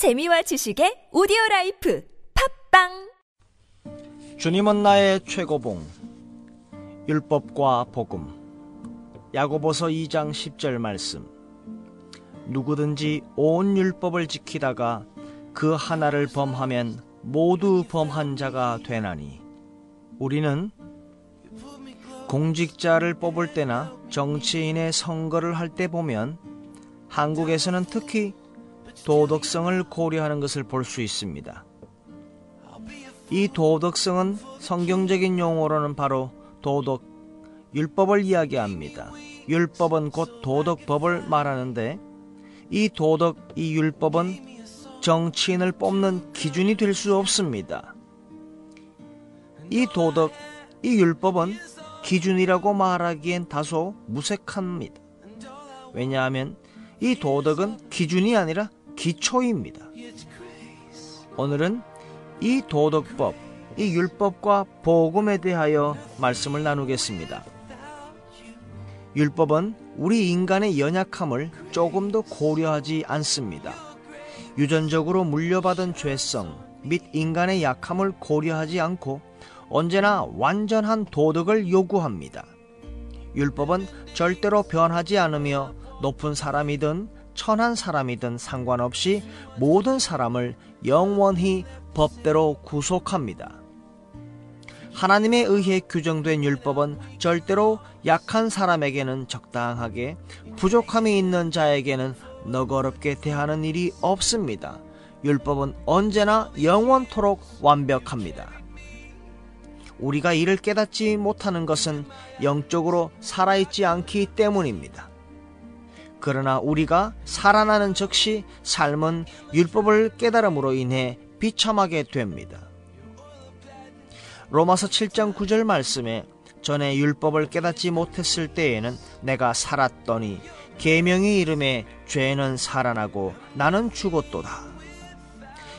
재미와 지식의 오디오 라이프 팟빵! 주님은 나의 최고봉 율법과 복음. 야고보서 2장 10절 말씀. 누구든지 온 율법을 지키다가 그 하나를 범하면 모두 범한 자가 되나니. 우리는 공직자를 뽑을 때나 정치인의 선거를 할 때 보면 한국에서는 특히 도덕성을 고려하는 것을 볼 수 있습니다. 이 도덕성은 성경적인 용어로는 바로 도덕, 율법을 이야기합니다. 율법은 곧 도덕법을 말하는데 이 도덕, 이 율법은 정치인을 뽑는 기준이 될 수 없습니다. 이 도덕, 이 율법은 기준이라고 말하기엔 다소 무색합니다. 왜냐하면 이 도덕은 기준이 아니라 기초입니다. 오늘은 이 도덕법, 이 율법과 복음에 대하여 말씀을 나누겠습니다. 율법은 우리 인간의 연약함을 조금 더 고려하지 않습니다. 유전적으로 물려받은 죄성 및 인간의 약함을 고려하지 않고 언제나 완전한 도덕을 요구합니다. 율법은 절대로 변하지 않으며 높은 사람이든 천한 사람이든 상관없이 모든 사람을 영원히 법대로 구속합니다. 하나님에 의해 규정된 율법은 절대로 약한 사람에게는 적당하게 부족함이 있는 자에게는 너거럽게 대하는 일이 없습니다. 율법은 언제나 영원토록 완벽합니다. 우리가 이를 깨닫지 못하는 것은 영적으로 살아있지 않기 때문입니다. 그러나 우리가 살아나는 즉시 삶은 율법을 깨달음으로 인해 비참하게 됩니다. 로마서 7장 9절 말씀에 전에 율법을 깨닫지 못했을 때에는 내가 살았더니 계명이 이름에 죄는 살아나고 나는 죽었도다.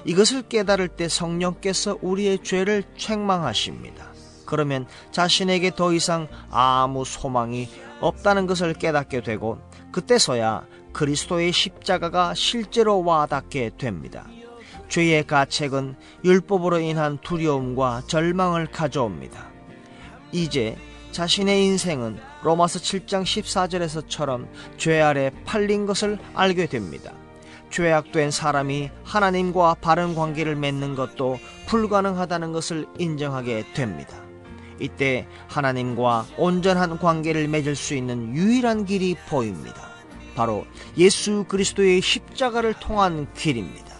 이것을 깨달을 때 성령께서 우리의 죄를 책망하십니다. 그러면 자신에게 더 이상 아무 소망이 없다는 것을 깨닫게 되고 그때서야 그리스도의 십자가가 실제로 와닿게 됩니다. 죄의 가책은 율법으로 인한 두려움과 절망을 가져옵니다. 이제 자신의 인생은 로마서 7장 14절에서처럼 죄 아래 팔린 것을 알게 됩니다. 죄악된 사람이 하나님과 바른 관계를 맺는 것도 불가능하다는 것을 인정하게 됩니다. 이때 하나님과 온전한 관계를 맺을 수 있는 유일한 길이 보입니다. 바로 예수 그리스도의 십자가를 통한 길입니다.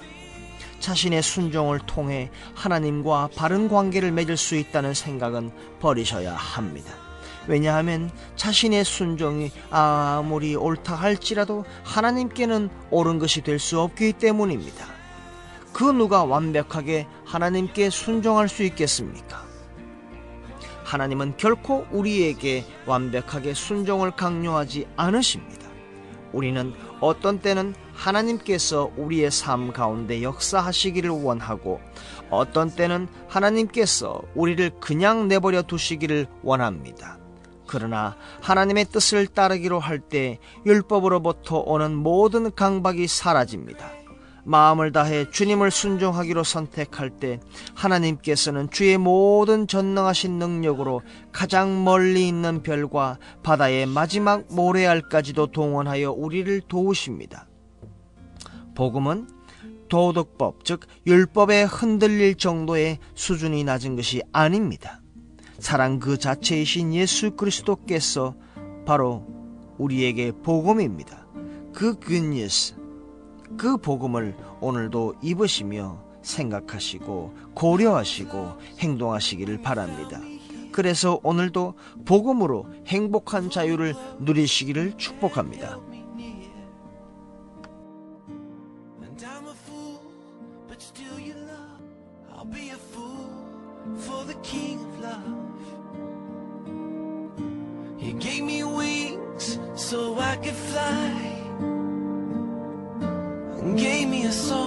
자신의 순종을 통해 하나님과 바른 관계를 맺을 수 있다는 생각은 버리셔야 합니다. 왜냐하면 자신의 순종이 아무리 옳다 할지라도 하나님께는 옳은 것이 될 수 없기 때문입니다. 그 누가 완벽하게 하나님께 순종할 수 있겠습니까? 하나님은 결코 우리에게 완벽하게 순종을 강요하지 않으십니다. 우리는 어떤 때는 하나님께서 우리의 삶 가운데 역사하시기를 원하고 어떤 때는 하나님께서 우리를 그냥 내버려 두시기를 원합니다. 그러나 하나님의 뜻을 따르기로 할 때 율법으로부터 오는 모든 강박이 사라집니다. 마음을 다해 주님을 순종하기로 선택할 때 하나님께서는 주의 모든 전능하신 능력으로 가장 멀리 있는 별과 바다의 마지막 모래알까지도 동원하여 우리를 도우십니다. 복음은 도덕법, 즉 율법에 흔들릴 정도의 수준이 낮은 것이 아닙니다. 사랑 그 자체이신 예수 그리스도께서 바로 우리에게 복음입니다. 그 굿뉴스, 그 복음을 오늘도 입으시며 생각하시고 고려하시고 행동하시기를 바랍니다. 그래서 오늘도 복음으로 행복한 자유를 누리시기를 축복합니다. gave me a eso.